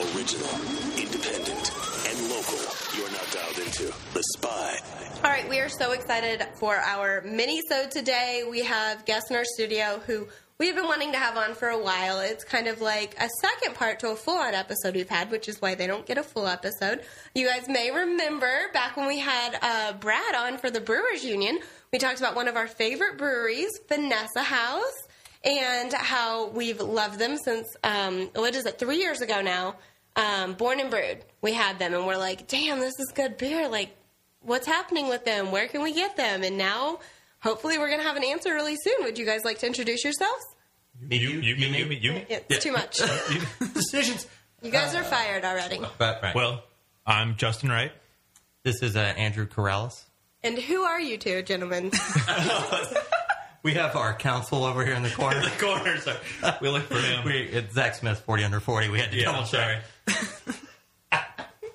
Original, independent, and local. You're now dialed into The Spy. All right, we are so excited for our mini-sode today. We have guests in our studio who we've been wanting to have on for a while. It's kind of like a second part to a full-on episode we've had, which is why they don't get a full episode. You guys may remember back when we had uh, Brad on for the Brewers Union, we talked about one of our favorite breweries, Vanessa House, and how we've loved them since, um, what is it, three years ago now. Um, Born and Brewed, we had them, and we're like, damn, this is good beer. Like, what's happening with them? Where can we get them? And now, hopefully, we're going to have an answer really soon. Would you guys like to introduce yourselves? Me, you, you, me, me, me, you. It's too much. Decisions. You guys are fired already. But, right. Well, I'm Justin Wright. this is uh, Andrew Corrales. And who are you two, gentlemen? We have our counsel over here in the corner. The corner, sorry. We look for him. we, it's Zach Smith, 40 under 40. We had to yeah, double check. sorry.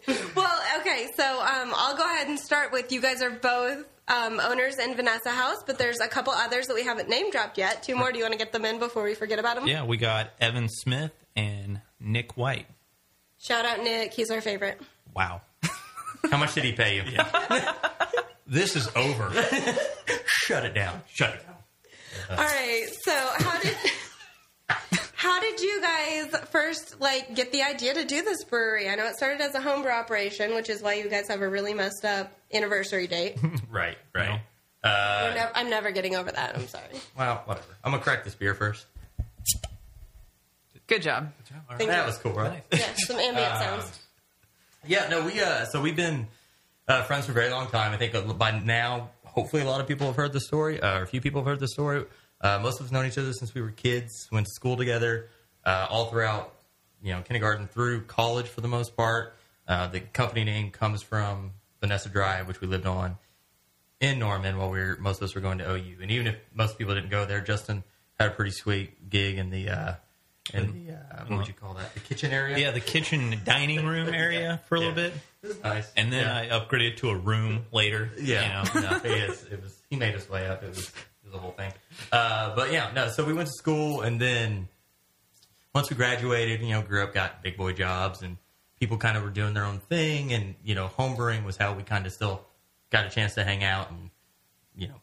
well, okay, so um, I'll go ahead and start with you guys are both um, owners in Vanessa House, but there's a couple others that we haven't name dropped yet. Two more. Do you want to get them in before we forget about them? Yeah, we got Evan Smith and Nick White. Shout out Nick. He's our favorite. Wow. How much did he pay you? This is over. Shut it down. Shut it down. All right. So how did how did you guys first like get the idea to do this brewery? I know it started as a homebrew operation, which is why you guys have a really messed up anniversary date. Right, right. We're Uh, nev- I'm never getting over that. I'm sorry. well, whatever. I'm going to crack this beer first. Good job. Good Thank That you. was cool, right? Yeah, some ambient sounds. Yeah, no, we uh, so we've been uh, friends for a very long time. I think uh, by now, hopefully, a lot of people have heard the story, uh, or a few people have heard the story. Uh, most of us known each other since we were kids, went to school together, uh, all throughout, you know, kindergarten through college for the most part. Uh, the company name comes from Vanessa Drive, which we lived on in Norman while we were most of us were going to OU. And even if most people didn't go there, Justin had a pretty sweet gig in the uh, in the uh, what would you call that? The kitchen area. Yeah, the kitchen dining room area for a little Yeah. bit. nice. And then Yeah. I upgraded to a room later. Yeah, You know? no, he is. It was he made his way up. It was, a whole thing. Uh, but yeah, no. So we went to school, and then once we graduated, you know, grew up, got big boy jobs, and people kind of were doing their own thing, and you know, homebrewing was how we kind of still got a chance to hang out and you know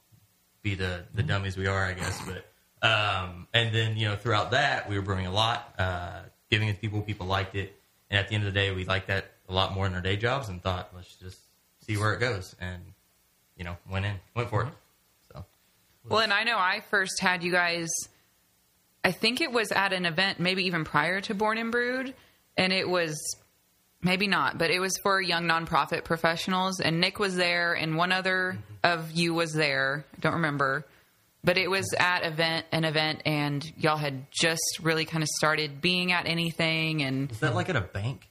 be the the dummies we are, I guess. But um, and then you know throughout that we were brewing a lot, uh, giving it to people. People liked it, and at the end of the day, we liked that a lot more than our day jobs, and thought let's just see where it goes, and you know went in, went for it. Well, and I know I first had you guys. I think it was at an event, maybe even prior to Born and Brewed, and it was maybe not, but it was for young nonprofit professionals, and Nick was there, and one other of you was there. I don't remember, but it was at event an event, and y'all had just really kind of started being at anything, and is that like at a bank?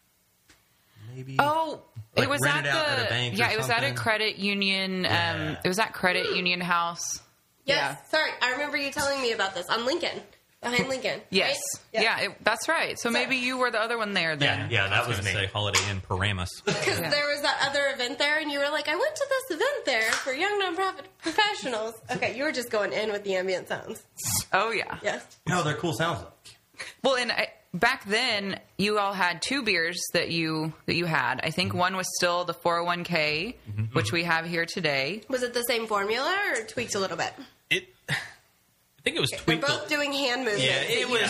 Maybe. Oh, Like it was at the at yeah, it was at a credit union. Um, it was at Credit Union House. Yes. Sorry, I remember you telling me about this on Lincoln, behind Lincoln. Yes, right? yeah, it, that's right. So maybe you were the other one there yeah, then. yeah, I that was was me. say Holiday Inn Paramus. Because Yeah. there was that other event there, and you were like, I went to this event there for young nonprofit professionals. Okay, you were just going in with the ambient sounds. Oh yeah. Yes. No, they're cool sounds. Well, and I, back then you all had two beers that you that you had. I think one was still the 401k, mm-hmm. which we have here today. Was it the same formula or tweaked a little bit? It, I think it was They're both doing hand movements. Yeah, it was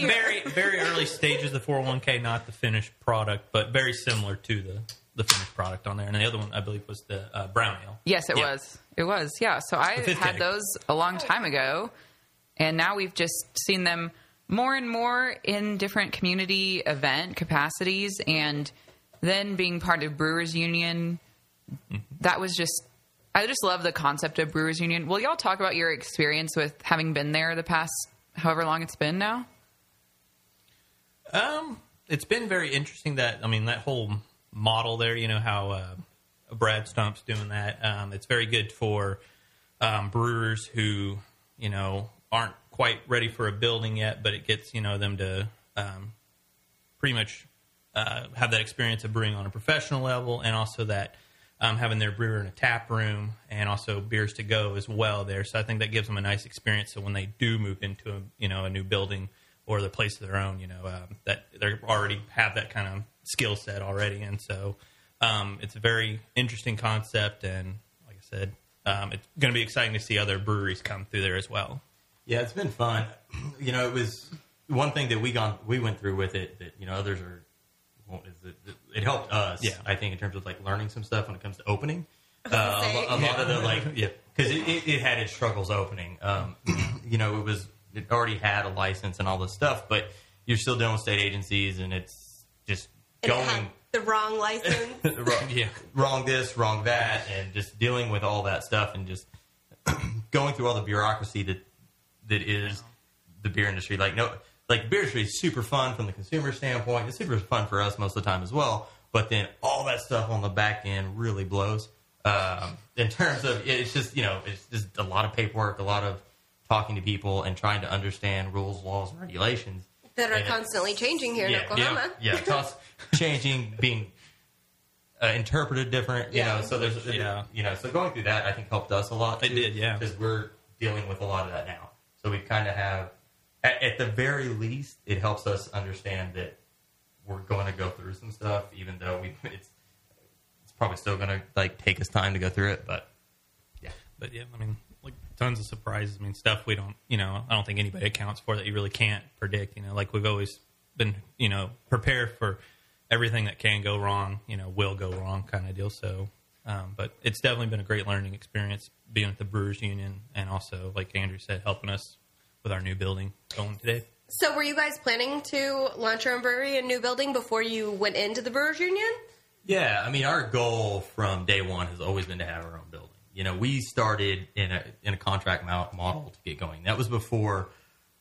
very very early stages of the 401k, not the finished product, but very similar to the the finished product on there. And the other one, I believe, was the uh, brown ale. Yes, it Yeah. was. It was. Yeah. So I had keg. those a long time ago, and now we've just seen them more and more in different community event capacities, and then being part of Brewers Union. That was just. I just love the concept of Brewers Union. Will y'all talk about your experience with having been there the past however long it's been now? Um, it's been very interesting that I mean that whole model there. You know how uh, Brad Stump's doing that. Um, it's very good for um, brewers who you know aren't quite ready for a building yet, but it gets you know them to um, pretty much uh, have that experience of brewing on a professional level, and also that um, having their brewer in a tap room and also beers to go as well there. So I think that gives them a nice experience. So when they do move into a you know a new building or the place of their own. You know um, that they already have that kind of skill set already, and so um, it's a very interesting concept. And like I said, um, it's going to be exciting to see other breweries come through there as well. Yeah, it's been fun. You know, it was one thing that we gone we went through with it that you know others are. Well, it helped us, Yeah. I think, in terms of like learning some stuff when it comes to opening. Uh, a, lo- a lot of the like, yeah, because it, it, it had its struggles opening. Um, you know, it was it already had a license and all this stuff, but you're still dealing with state agencies, and it's just And it going had the wrong license. wrong, Yeah. wrong this, wrong that, and just dealing with all that stuff and just going through all the bureaucracy that that is the beer industry. Like no, like beer industry is super fun from the consumer standpoint. It's super fun for us most of the time as well. But then all that stuff on the back end really blows. Um, in terms of it's just you know it's just a lot of paperwork, a lot of talking to people and trying to understand rules, laws, and regulations that are And constantly changing here in Oklahoma. Yeah, yeah, toss changing, being uh, interpreted different. You Yeah. know, so there's Yeah. you know, so going through that I think helped us a lot. It did, yeah. because we're dealing with a lot of that now. So we kind of have, at, at the very least, it helps us understand that we're going to go through some stuff, even though we it's it's probably still going to like take us time to go through it, but yeah. But yeah, I mean, like tons of surprises. I mean, stuff we don't, you know, I don't think anybody accounts for that you really can't predict. You know, like we've always been, you know, prepared for everything that can go wrong. You know, will go wrong kind of deal. So, um, but it's definitely been a great learning experience being at the Brewers Union, and also, like Andrew said, helping us with our new building going today. So, were you guys planning to launch your own brewery and new building before you went into the Brewers Union? Yeah, I mean, our goal from day one has always been to have our own building. You know, we started in a in a contract model to get going. That was before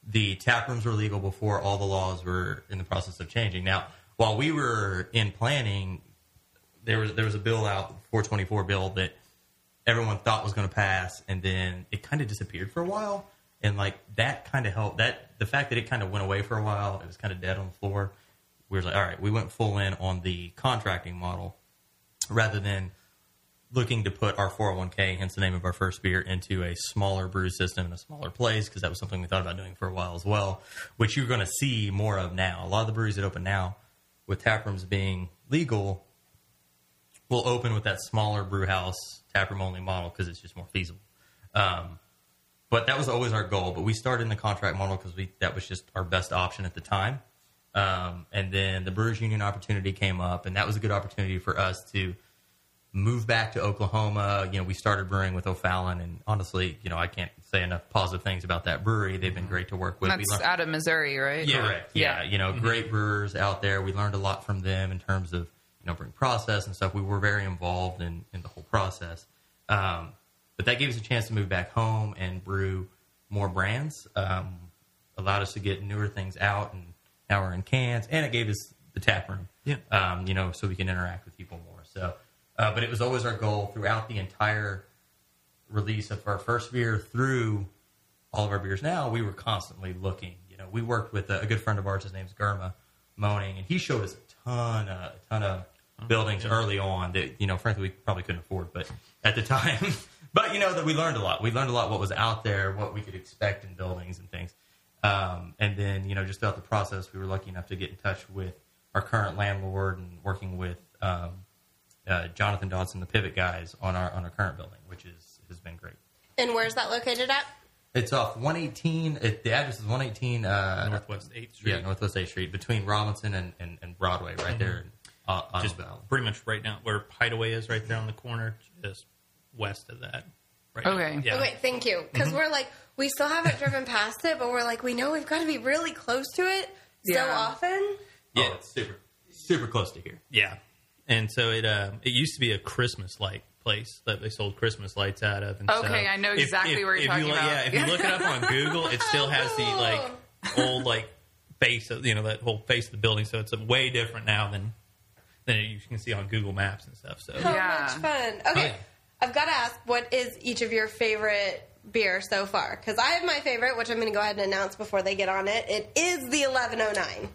the tap rooms were legal, before all the laws were in the process of changing. Now, while we were in planning, there was there was a bill out, 424 bill that everyone thought was going to pass, and then it kind of disappeared for a while. And like that kind of helped. That the fact that it kind of went away for a while, it was kind of dead on the floor. We were like, all right, we went full in on the contracting model rather than looking to put our 401k, hence the name of our first beer, into a smaller brew system in a smaller place because that was something we thought about doing for a while as well, which you're going to see more of now. A lot of the breweries that open now, with tap rooms being legal, will open with that smaller brew house tap room only model because it's just more feasible. Um, but that was always our goal. But we started in the contract model because we that was just our best option at the time. Um, and then the Brewers Union opportunity came up, and that was a good opportunity for us to move back to Oklahoma. You know, we started brewing with O'Fallon, and honestly, you know, I can't say enough positive things about that brewery. They've been great to work with. We That's learned- out of Missouri, right? Correct. Yeah. You know, great brewers out there. We learned a lot from them in terms of, you know, brewing process and stuff. We were very involved in, in the whole process. Um, but that gave us a chance to move back home and brew more brands. Um, allowed us to get newer things out and now we're in cans and it gave us the tap room. Yeah. Um, you know, so we can interact with people more. So, uh, but it was always our goal throughout the entire release of our first beer through all of our beers now, we were constantly looking. You know, we worked with a, a good friend of ours. His name's Germa Moaning, and he showed us a ton, of, a ton of buildings early on that you know, frankly, we probably couldn't afford, but at the time, but you know that we learned a lot. We learned a lot what was out there, what we could expect in buildings and things. Um, and then you know, just throughout the process, we were lucky enough to get in touch with our current landlord and working with um, uh, Jonathan Dodson, the Pivot guys, on our on our current building, which is has been great. And where's that located at? It's off 118. It, the address is 118 uh, Northwest Eighth Street, Yeah, Northwest 8th Street between Robinson and, and, and Broadway, right there. In, uh, just Auto Alley. pretty much right now where Hideaway is, right there on the corner, just west of that. Right Okay. Yeah. Okay, thank you. Because we're like, we still haven't driven past it, but we're like, we know we've got to be really close to it so often. Yeah. Oh, it's super super close to here. Yeah, and so it uh, it used to be a Christmas light place that they sold Christmas lights out of. And so Okay, I know exactly if- where you're if talking you, about. Yeah, if you look it up on Google, it still has the like old like face of you know that whole face of the building. So it's way different now than than you can see on Google Maps and stuff. So How Yeah. much fun. Okay, yeah. I've got to ask, what is each of your favorite beer so far? Because I have my favorite, which I'm going to go ahead and announce before they get on it. It is the 1109.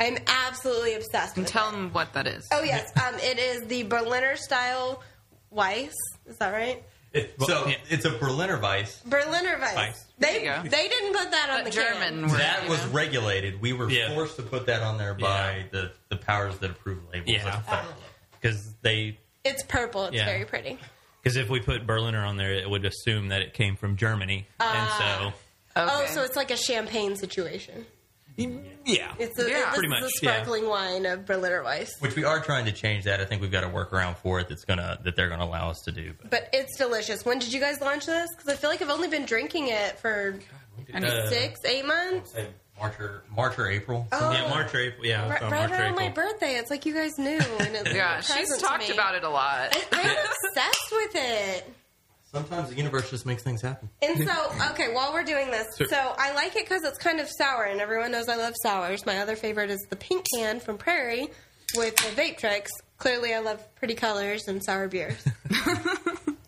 I'm absolutely obsessed with Tell it. them what that is. Oh, yes. Um, it is the Berliner style Weiss. Is that right? so yeah. it's a Berliner Weiss. Berliner Weiss. Weiss. They There you go. they didn't put that on But the German can. word, That was know? regulated. We were Yeah. forced to put that on there by Yeah. the, the powers that approve labels. Yeah. at the because they It's purple. It's Yeah. very pretty. because if we put Berliner on there, it would assume that it came from Germany, Ah. and Oh, Okay. so it's like a champagne situation. So yeah, It's a, Yeah, this pretty is much, the yeah. sparkling wine of Berliner Weiss. Which we are trying to change that. I think we've got a workaround for it that's gonna that they're gonna allow us to do. But But it's delicious. When did you guys launch this? Because I feel like I've only been drinking it for Uh, six, eight months. say March or March or April. Oh. yeah, March or April, yeah, Right, right March or around my birthday. It's like you guys knew. And it's yeah, she's talked about it a lot. I'm obsessed with it. Sometimes the universe just makes things happen. And so, okay, while we're doing this, Sure. so I like it because it's kind of sour, and everyone knows I love sours. My other favorite is the pink can from Prairie with the vape tricks. Clearly, I love pretty colors and sour beers.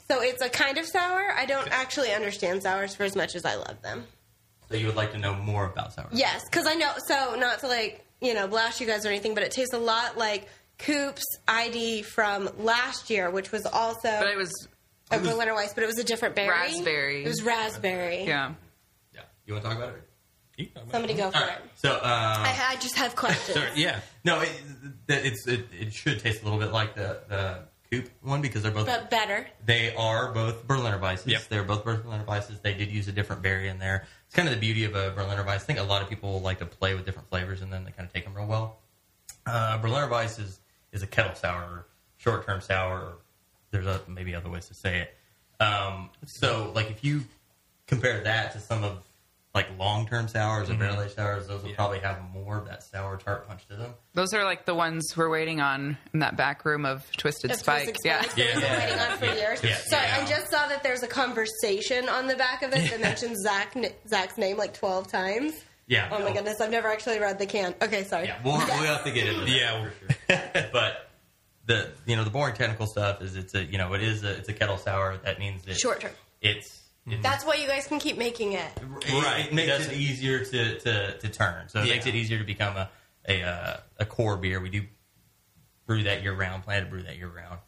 so it's a kind of sour. I don't actually understand sours for as much as I love them. So you would like to know more about sour? Yes, because I know. So not to like you know blast you guys or anything, but it tastes a lot like Coop's ID from last year, which was also But it was a Berliner Weiss, but it was a different berry. Raspberry. It was raspberry. yeah. Yeah. You want to talk about it? Somebody go for All right. it. So uh, I, I just have questions. Sorry, yeah, no, it, that it's it, it should taste a little bit like the the coupe one because they're both But better. They are both Berliner Weisses. Yep. They're both Berliner Weisses. They did use a different berry in there. It's kind of the beauty of a Berliner Weiss. I think a lot of people like to play with different flavors and then they kind of take them real well. Uh, Berliner Weiss is, is a kettle sour, short term sour. Or there's a, maybe other ways to say it. Um, so, like, if you compare that to some of like long term sours or barrel aged sours, those will Yeah. probably have more of that sour tart punch to them. Those are like the ones we're waiting on in that back room of Twisted Of Spike. Twisted Yeah. Spikes that we've been Yeah. waiting on for Yeah. years. Yeah. So Yeah. I just saw that there's a conversation on the back of it that mentions Zach Zach's name like 12 times. Yeah. Oh my goodness, I've never actually read the can. Okay, sorry. Yeah, we'll, we'll have to get into that. Yeah. for sure. but the you know the boring technical stuff is it's a you know it is a it's a kettle sour. That means that Short term. It's That's why you guys can keep making it. it, Right. It makes That's- it easier to, to, to turn. So it Yeah. makes it easier to become a a, uh, a core beer. We do brew that year round. Plan to brew that year round.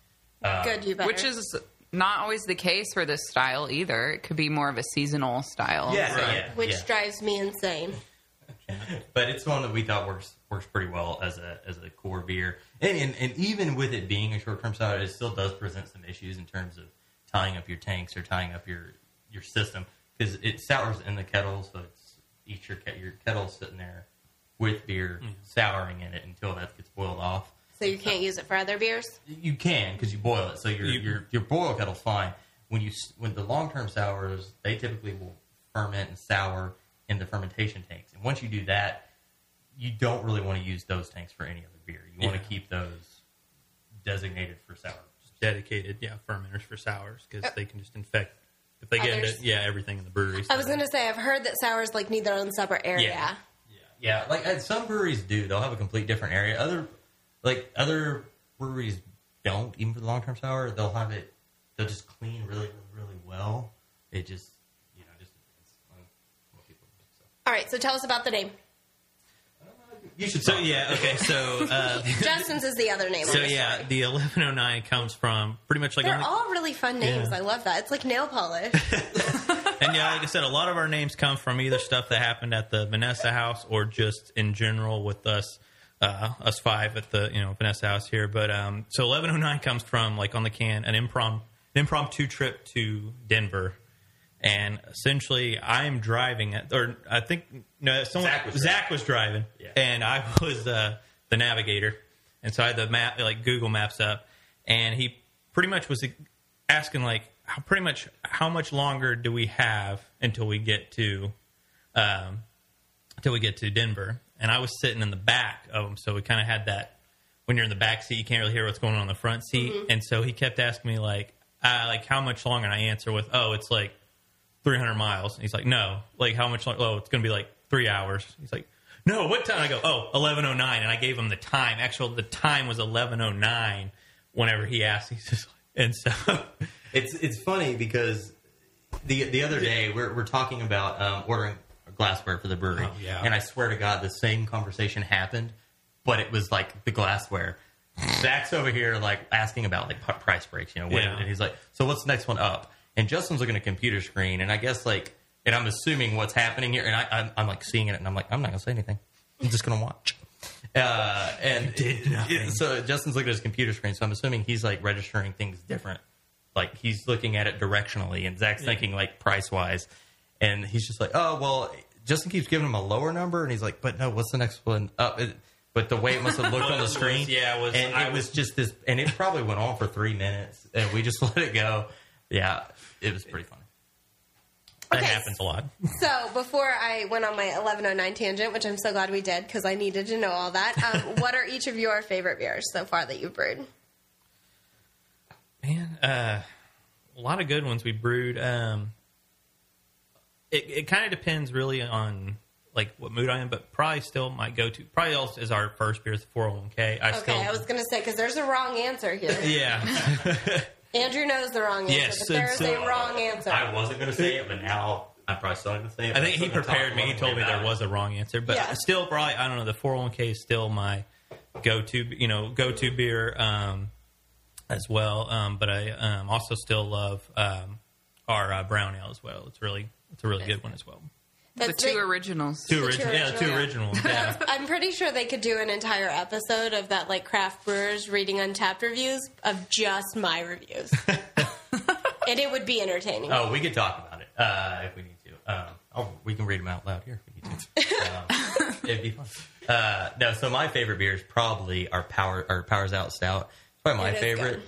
Uh, Good, you better. Which is not always the case for this style either. It could be more of a seasonal style. Yeah, Right. yeah, Which yeah. drives me insane. but it's one that we thought works works pretty well as a as a core beer. And and, and even with it being a short term sour, it still does present some issues in terms of tying up your tanks or tying up your your system because it sours in the kettle, so it's each your ke- your kettle's sitting there with beer mm-hmm. souring in it until that gets boiled off. So you can't use it for other beers? You can because you boil it, so your You- your your boil kettle's fine. When you when the long term sours, they typically will ferment and sour in the fermentation tanks, and once you do that, you don't really want to use those tanks for any other beer. You want Yeah. to keep those designated for sour. dedicated, yeah, fermenters for sours because they can just infect if they get into yeah everything in the brewery. I was going to say, I've heard that sours like need their own separate area. Yeah. Yeah, like uh, some breweries do. They'll have a complete different area. Other like other breweries don't. Even for the long term sour, they'll have it. They'll just clean really, really, really well. It just you know just depends on what people do. So. All right, so tell us about the name. You should. So talk. yeah, okay, so uh, Justin's is the other name. so yeah, the eleven oh nine comes from pretty much like They're on the- all really fun names. Yeah. I love that. It's like nail polish. And yeah, like I said, a lot of our names come from either stuff that happened at the Vanessa house or just in general with us, uh, us five at the you know Vanessa house here. But um, so eleven oh nine comes from like on the can an improm an impromptu trip to Denver, and essentially I'm driving it, or I think no someone Zach was Zach was driving, Yeah. and I was uh, the navigator, and so I had the map like Google Maps up, and he pretty much was asking like how pretty much how much longer do we have until we get to um until we get to Denver? And I was sitting in the back of him. So we kind of had that when you're in the back seat you can't really hear what's going on in the front seat. And so he kept asking me like uh, like how much longer? And I answer with oh it's like 300 miles. And he's like no. Like how much longer oh it's going to be like 3 hours. He's like no what time? I go oh 1109 and I gave him the time. Actually the time was 1109 whenever he asked. He's just like, and so. It's it's funny because the the other day we're we're talking about um, ordering glassware for the brewery, Oh, yeah. and I swear to God, the same conversation happened, but it was like the glassware. Zach's over here like asking about like price breaks, you know, what- Yeah. and he's like, "So what's the next one up?" And Justin's looking at a computer screen, and I guess like, and I'm assuming what's happening here, and I, I'm, I'm like seeing it, and I'm like, I'm not gonna say anything. I'm just gonna watch. Uh, and it- so Justin's looking at his computer screen, so I'm assuming he's like registering things different. Like he's looking at it directionally, and Zach's thinking like price wise, and he's just like, oh well. Justin keeps giving him a lower number, and he's like, but no, what's the next one up? It, but the way it must have looked on the screen, yeah, it was- and I it was was- just this, and it probably went on for three minutes, and we just let it go. Yeah, it was pretty funny. That Okay. happens a lot. So before I went on my 1109 tangent, which I'm so glad we did because I needed to know all that. Um, what are each of your favorite beers so far that you've brewed? Man, uh, a lot of good ones we brewed. Um, it it kind of depends really on like what mood I'm but probably still my go to. Probably also is our first beer, is 401k. I Okay, still, I was going to say because there's a wrong answer here. yeah, Andrew knows the wrong answer, Yes, but there and is so- a wrong answer. I wasn't going to say it, but now I'm probably still going to say it. I think he prepared me. He told me there was a wrong answer, but Yeah. still, probably I don't know. The 401k is still my go to, you know, go to beer um, as well. Um, but I um, also still love um, our uh, brown ale as well. It's really it's a really good one as well. The two big- originals. Two The two original, yeah, the two originals. Yeah. I'm pretty sure they could do an entire episode of that, like craft brewers reading Untappd reviews of just my reviews, and it would be entertaining. Oh, we could talk about it uh, if we need to. Um, oh, we can read them out loud here if we need to. Um, it'd be fun. Uh, no, so my favorite beer is probably our power our Powers Out Stout. It's probably my It is favorite.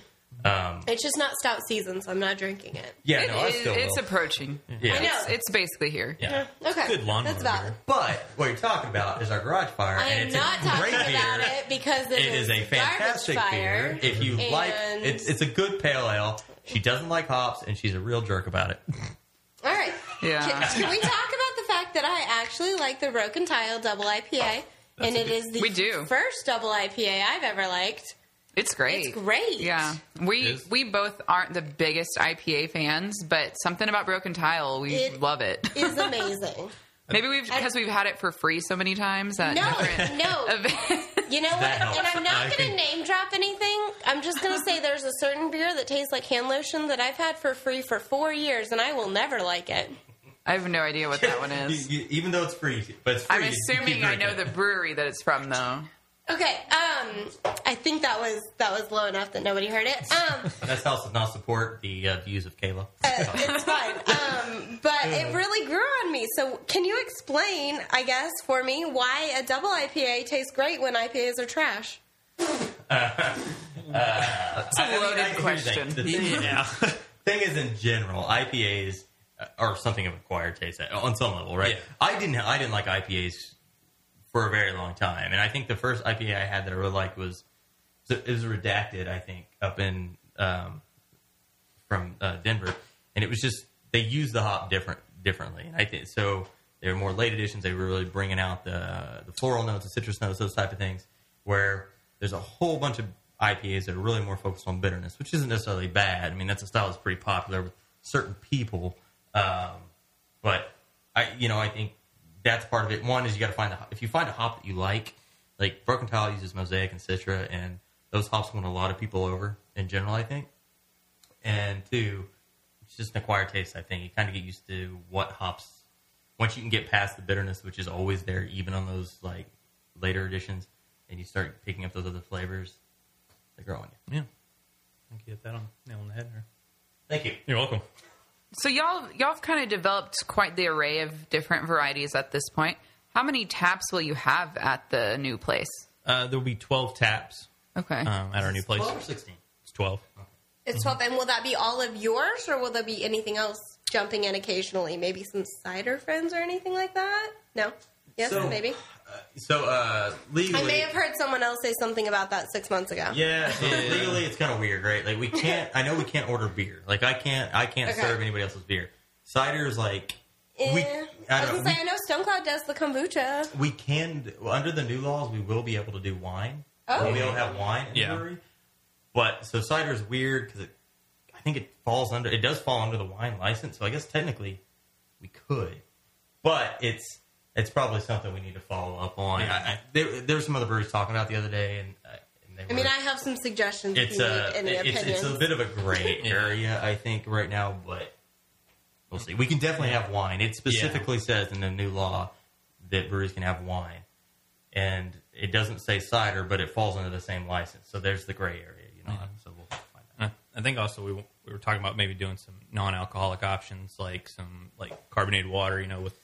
Um, It's just not stout season, so I'm not drinking it. yeah, It no, I is- still it's will. approaching. yeah. I know. It's, it's basically here. Yeah. Okay, Good lawnmower That's valid. beer. But what you're talking about is our Garage Fire, I and am it's not a talking great about beer. it because it, It is a fantastic fire, beer. If you like, it's it's a good pale ale. She doesn't like hops, and she's a real jerk about it. All right. Yeah. Can, can we talk about the fact that I actually like the Broken Tile Double IPA, and it is the We do. first double IPA I've ever liked. It's great. It's great. Yeah, we we both aren't the biggest IPA fans, but something about Broken Tile, we It- love it. it. Is amazing. Maybe we've because we've had it for free so many times at No, no. events. You know what? And I'm not going to name drop anything. I'm just going to say there's a certain beer that tastes like hand lotion that I've had for free for four years, and I will never like it. I have no idea what that one is. You- you- even though it's free, but it's free. I'm assuming I know drinking the brewery that it's from, though. Okay, um, I think that was that was low enough that nobody heard it. Um, That's how to not support the uh, views of Kayla. uh, it's fine. Um, but it really grew on me. So, can you explain, I guess, for me, why a double IPA tastes great when IPAs are trash? It's a loaded question. The thing, Yeah. thing is, in general, IPAs are something of a acquired taste on some level, right? Yeah. I didn't. I didn't like IPAs for a very long time, and I think the first IPA I had that I really liked was it was redacted. I think up in um, from uh, Denver, and it was just they used the hop different differently, and I think so. They were more late additions. They were really bringing out the the floral notes, the citrus notes, those type of things. Where there's a whole bunch of IPAs that are really more focused on bitterness, which isn't necessarily bad. I mean, that's a style that's pretty popular with certain people. Um, but I, you know, I think that's part of it. One is you got to find the if you find a hop that you like, like Broken Tile uses Mosaic and Citra, and those hops win a lot of people over in general. I think, and two, it's just an acquired taste. I think you kind of get used to what hops. Once you can get past the bitterness, which is always there, even on those like later additions, and you start picking up those other flavors, they grow on you. Yeah. I think you hit that on nail on the head there. Thank you. You're welcome. So y'all y'all have kind of developed quite the array of different varieties at this point. How many taps will you have at the new place? Uh, there will be 12 taps Okay. um, at our new place. Twelve or sixteen. It's 12. It's 12. And will that be all of yours, or will there be anything else jumping in occasionally? Maybe some cider friends or anything like that? No? Yes, So- maybe? So uh, legally, I may have heard someone else say something about that six months ago. Yeah, so legally it's kind of weird, right? Like we can't. I know we can't order beer. Like I can't. I can't Okay. serve anybody else's beer. Cider is like Eh, we. I I was don't going know. to say, I know Stonecloud does the kombucha. We, we can well, under the new laws. We will be able to do wine. Oh. We'll be able to have wine in Yeah. the brewery. But so cider is weird because it. I think it falls under. It does fall under the wine license. So I guess technically we could, but it's it's probably something we need to follow up on. I, I, there, there were some other breweries talking about it the other day, and, uh, and they I mean, I have some suggestions it's a it's, it's a bit of a gray area, I think, right now. But We'll see. We can definitely have wine. It specifically says in the new law that breweries can have wine, and it doesn't say cider, but it falls under the same license. So there's the gray area, you know. So we'll find out. I I think also we we were talking about maybe doing some non-alcoholic options like some like carbonated water, you know, with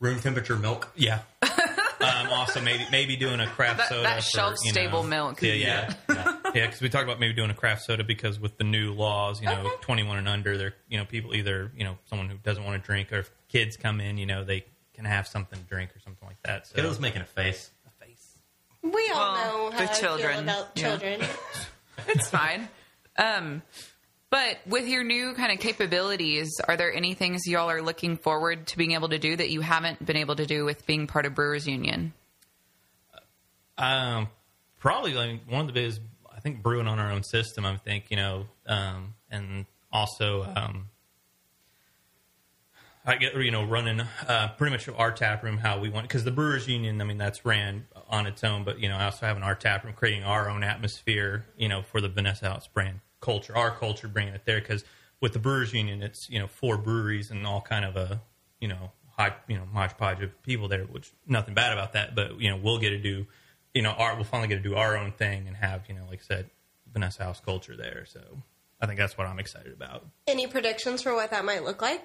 Room temperature milk. yeah. um, also maybe maybe doing a craft That- soda, that for, shelf-stable you know- milk. Yeah, yeah, Yeah. yeah. Because we talked about maybe doing a craft soda because with the new laws, you know, Okay. 21 and under, they're you know people either you know someone who doesn't want to drink or if kids come in, you know, they can have something to drink or something like that. So Kiddo's making a face. A face. We all Well, know how the I children, feel about yeah. children. It's fine. Um, but with your new kind of capabilities, are there any things y'all are looking forward to being able to do that you haven't been able to do with being part of Brewers Union? Um, probably like one of the biggest. I think brewing on our own system. I think you know, um, and also um, I get you know running uh, pretty much our tap room how we want because the Brewers Union. I mean that's ran on its own, but you know I also having our tap room, creating our own atmosphere. You know for the Vanessa House brand culture, our culture, bringing it there because with the Brewers Union, it's you know four breweries and all kind of a you know high you know hodgepodge of people there, which nothing bad about that, but you know we'll get to do you know our we'll finally get to do our own thing and have you know like I said Vanessa House culture there. So I think that's what I'm excited about. Any predictions for what that might look like?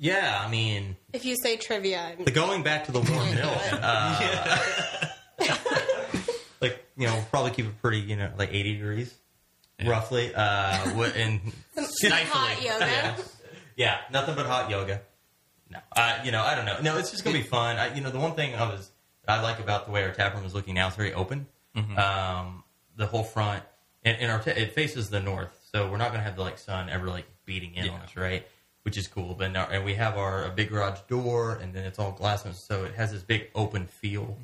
Yeah, I mean, If you say trivia, I'm- the going back to the warm milk. Uh, like you know, probably keep it pretty, you know, like eighty degrees, roughly. Uh, and some hot yoga. yeah, yeah, nothing but hot yoga. No, uh, you know, I don't know. No, it's just gonna be fun. I, you know, the one thing I was I like about the way our tap room is looking now, it's very open. Um, the whole front, and, and our ta- it faces the north, so we're not gonna have the like sun ever like beating in on us, right? Which is cool. But now, and we have our a big garage door, and then it's all glass, so it has this big open feel.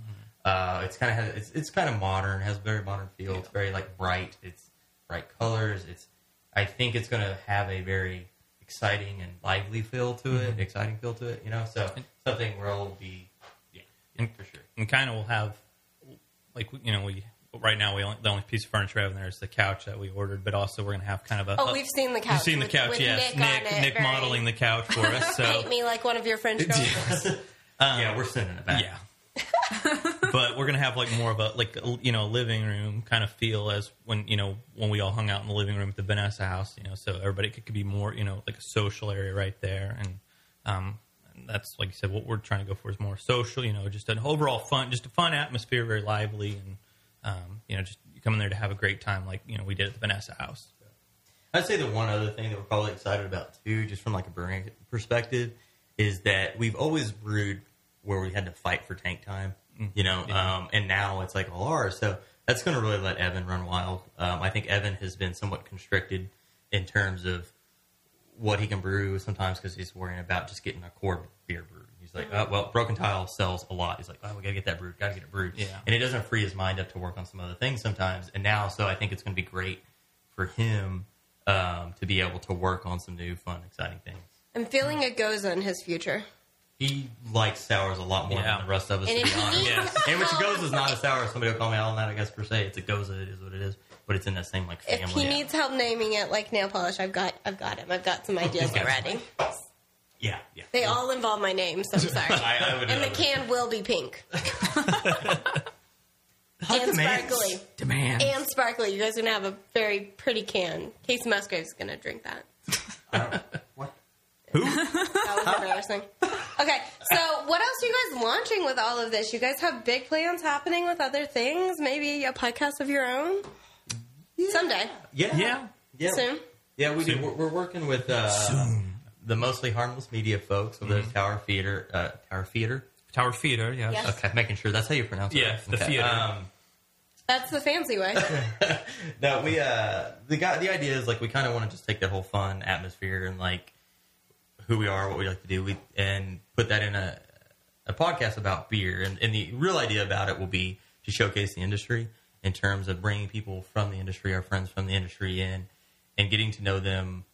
Uh, it's kind of it's, it's kind of modern, has a very modern feel. It's very like bright. It's bright colors. It's I think it's going to have a very exciting and lively feel to it, mm-hmm. exciting feel to it. You know, so something where it'll be yeah, yeah for sure. and kind of will have like you know we right now we only, the only piece of furniture we have in there is the couch that we ordered, but also we're gonna have kind of a. Oh, we've seen the couch. You've seen the with- couch, with yes. Nick, on it, Nick, very- modeling the couch for us. So Paint me like one of your French girls. yeah, we're sending it back. yeah. But we're gonna have like more of a like you know living room kind of feel as when you know when we all hung out in the living room at the Vanessa house. You know, so everybody could, could be more you know like a social area right there, and um, that's like you said, what we're trying to go for is more social. You know, just an overall fun, just a fun atmosphere, very lively, and um, you know, just coming there to have a great time, like you know we did at the Vanessa house. I'd say the one other thing that we're probably excited about too, just from like a brewing perspective, is that we've always brewed where we had to fight for tank time, you know, Yeah. um, and now it's like all ours. So that's going to really let Evan run wild. Um, I think Evan has been somewhat constricted in terms of what he can brew sometimes because he's worrying about just getting a core beer brewed. He's like, oh, well, Broken Tile sells a lot. He's like, oh, we got to get that brewed, got to get it brewed. Yeah. And it doesn't free his mind up to work on some other things sometimes. And now, so I think it's going to be great for him um, to be able to work on some new, fun, exciting things. I'm feeling a gose in his future. He likes sours a lot more Yeah. than the rest of us, And to be if he honest. needs Yes. And which gose is not a sour. Somebody will call me out on that, I guess, per se. It's a gose. It is what it is. But it's in that same, like, family. If family. he needs help naming it like nail polish, I've got I've got him. I've got some ideas Okay. already. yeah, yeah. They all involve my name, so I'm sorry. I, I would and the can will be pink and demands. sparkly. Demand. And sparkly. You guys are gonna have a very pretty can. Kacey Musgraves gonna drink that. I? That was embarrassing. Okay, so what else are you guys launching with all of this? You guys have big plans happening with other things? Maybe a podcast of your own? Someday. Yeah. Yeah. Yeah. Soon? Yeah, we do. We're, we're working with uh, the mostly harmless media folks over there at Tower Theater. Uh, Tower Theater. Tower Theater, yes. Yes. Okay, making sure that's how you pronounce it. Yeah, the okay. theater. Um, That's the fancy way. no, we uh, the guy, the idea is like we kind of want to just take that whole fun atmosphere and like who we are, what we like to do, we and put that in a a podcast about beer. And, and the real idea about it will be to showcase the industry in terms of bringing people from the industry, our friends from the industry in, and getting to know them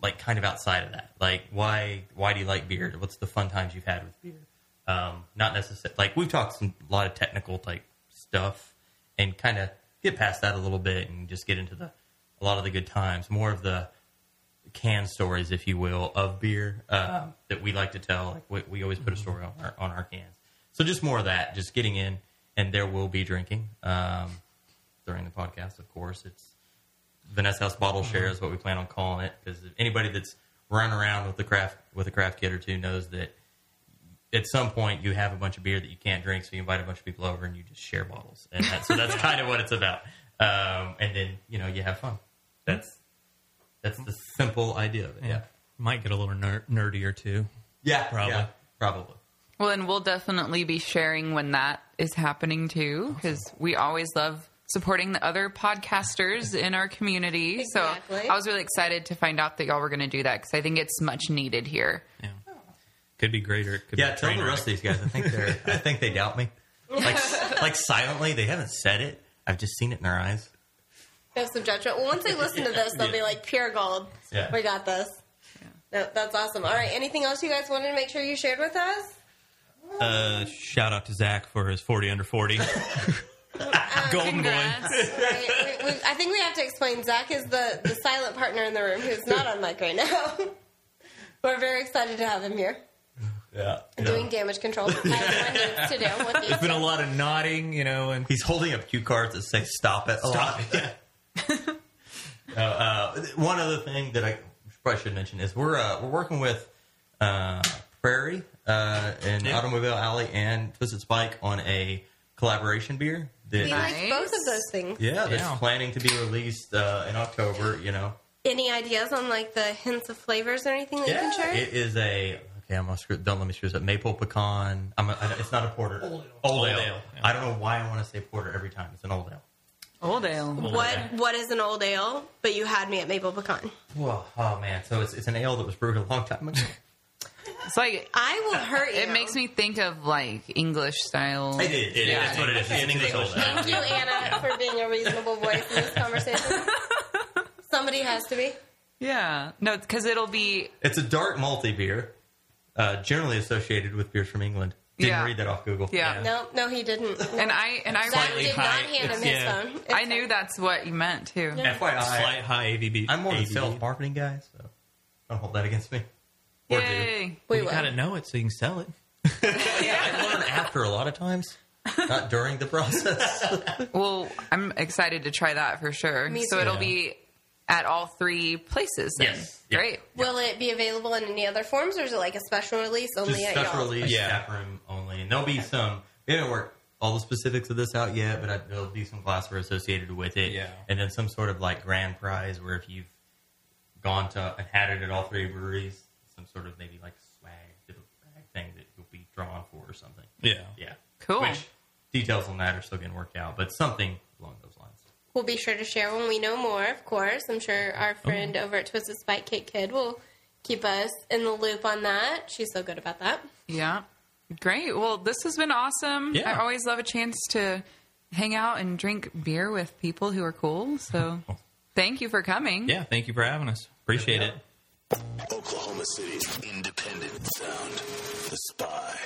like kind of outside of that. Like why why do you like beer? What's the fun times you've had with beer? Um, not necessarily like we've talked some a lot of technical type stuff and kind of get past that a little bit and just get into the a lot of the good times. More of the can stories, if you will, of beer uh, that we like to tell. Like we, we always put a story on our on our cans. So just more of that, just getting in, and there will be drinking um, during the podcast. Of course, it's Vanessa House Bottle Share is what we plan on calling it because anybody that's run around with the craft with a craft kit or two knows that at some point you have a bunch of beer that you can't drink, so you invite a bunch of people over and you just share bottles, and that, so that's kind of what it's about. Um, and then you know you have fun. That's that's the simple idea of it. Yeah, Might get a little ner- nerdier too. yeah, Probably. yeah, probably. Well, and we'll definitely be sharing when that is happening too, because we always love supporting the other podcasters in our community. Exactly. So I was really excited to find out that y'all were going to do that because I think it's much needed here. Yeah. Could be greater. It could Yeah, be tell train the rest of wreck. these guys. I think they're. I think they doubt me. Like, like silently, they haven't said it. I've just seen it in their eyes. They have some judgment. Well, once they listen to this, they'll be like pure gold. Yeah. We got this. No, that's awesome. All right. Anything else you guys wanted to make sure you shared with us? Uh, shout out to Zach for his 40 under 40. Golden boy. Right, we, we, I think we have to explain. Zach is the, the silent partner in the room who's not on mic right now. We're very excited to have him here Yeah, doing damage control That's what to do. There's been a lot of nodding, you know, and He's holding up cue cards that say "Stop it." a lot. uh, uh, one other thing that I probably should mention is we're uh, we're working with uh, Prairie uh, and Yeah. Automobile Alley and Twisted Spike on a collaboration beer. That, We like both of those things. yeah, that's Yeah. planning to be released uh, in October. You know, Any ideas on like the hints of flavors or anything that you can share? it is a okay. I'm gonna screw. Don't let me screw this up. Maple pecan. I'm a, I, it's not a porter. Old ale. Old ale, yeah. I don't know why I want to say porter every time. It's an old ale. Old ale. what What is an old ale? But you had me at maple pecan. Well, oh man. So it's it's an ale that was brewed a long time ago. It's like I will hurt you. it makes me think of like English style. It is. It is. Yeah. That's what it is. It's an English old ale. Thank you, Anna, for being a reasonable voice in this conversation. Somebody has to be. Yeah, no, because it'll be It's a dark malty beer, uh, generally associated with beers from England. Didn't Yeah. read that off Google. yeah. No, no, he didn't. And I and I Zach Slightly did high. not hand him his yeah. phone. It's I knew fine. that's what you meant too. FYI, slight high ABV. I'm more the ABV. sales marketing guy, so don't hold that against me. Or do. Yay! We You gotta know it so you can sell it. yeah. I learn after a lot of times, not during the process. Well, I'm excited to try that for sure. Me so too. it'll be at all three places. Then. Yes. Yeah. Great. Will it be available in any other forms, or is it like a special release only Just at special y'all? release, Yeah. tap room only, and there'll be some. We haven't worked all the specifics of this out yet, but I, there'll be some glassware associated with it, Yeah. and then some sort of like grand prize where if you've gone to and had it at all three breweries, some sort of maybe like swag thing that you'll be drawn for or something. Yeah. Yeah, Cool. Which details on that are still getting worked out, but something along those lines. We'll be sure to share when we know more, of course. I'm sure our oh. friend oh. over at Twisted Spike, Kate Kidd, will keep us in the loop on that. She's so good about that. Yeah. Great. Well, this has been awesome. Yeah. I always love a chance to hang out and drink beer with people who are cool. So oh. thank you for coming. Yeah, thank you for having us. Appreciate it. Oklahoma City's independent sound. The spy.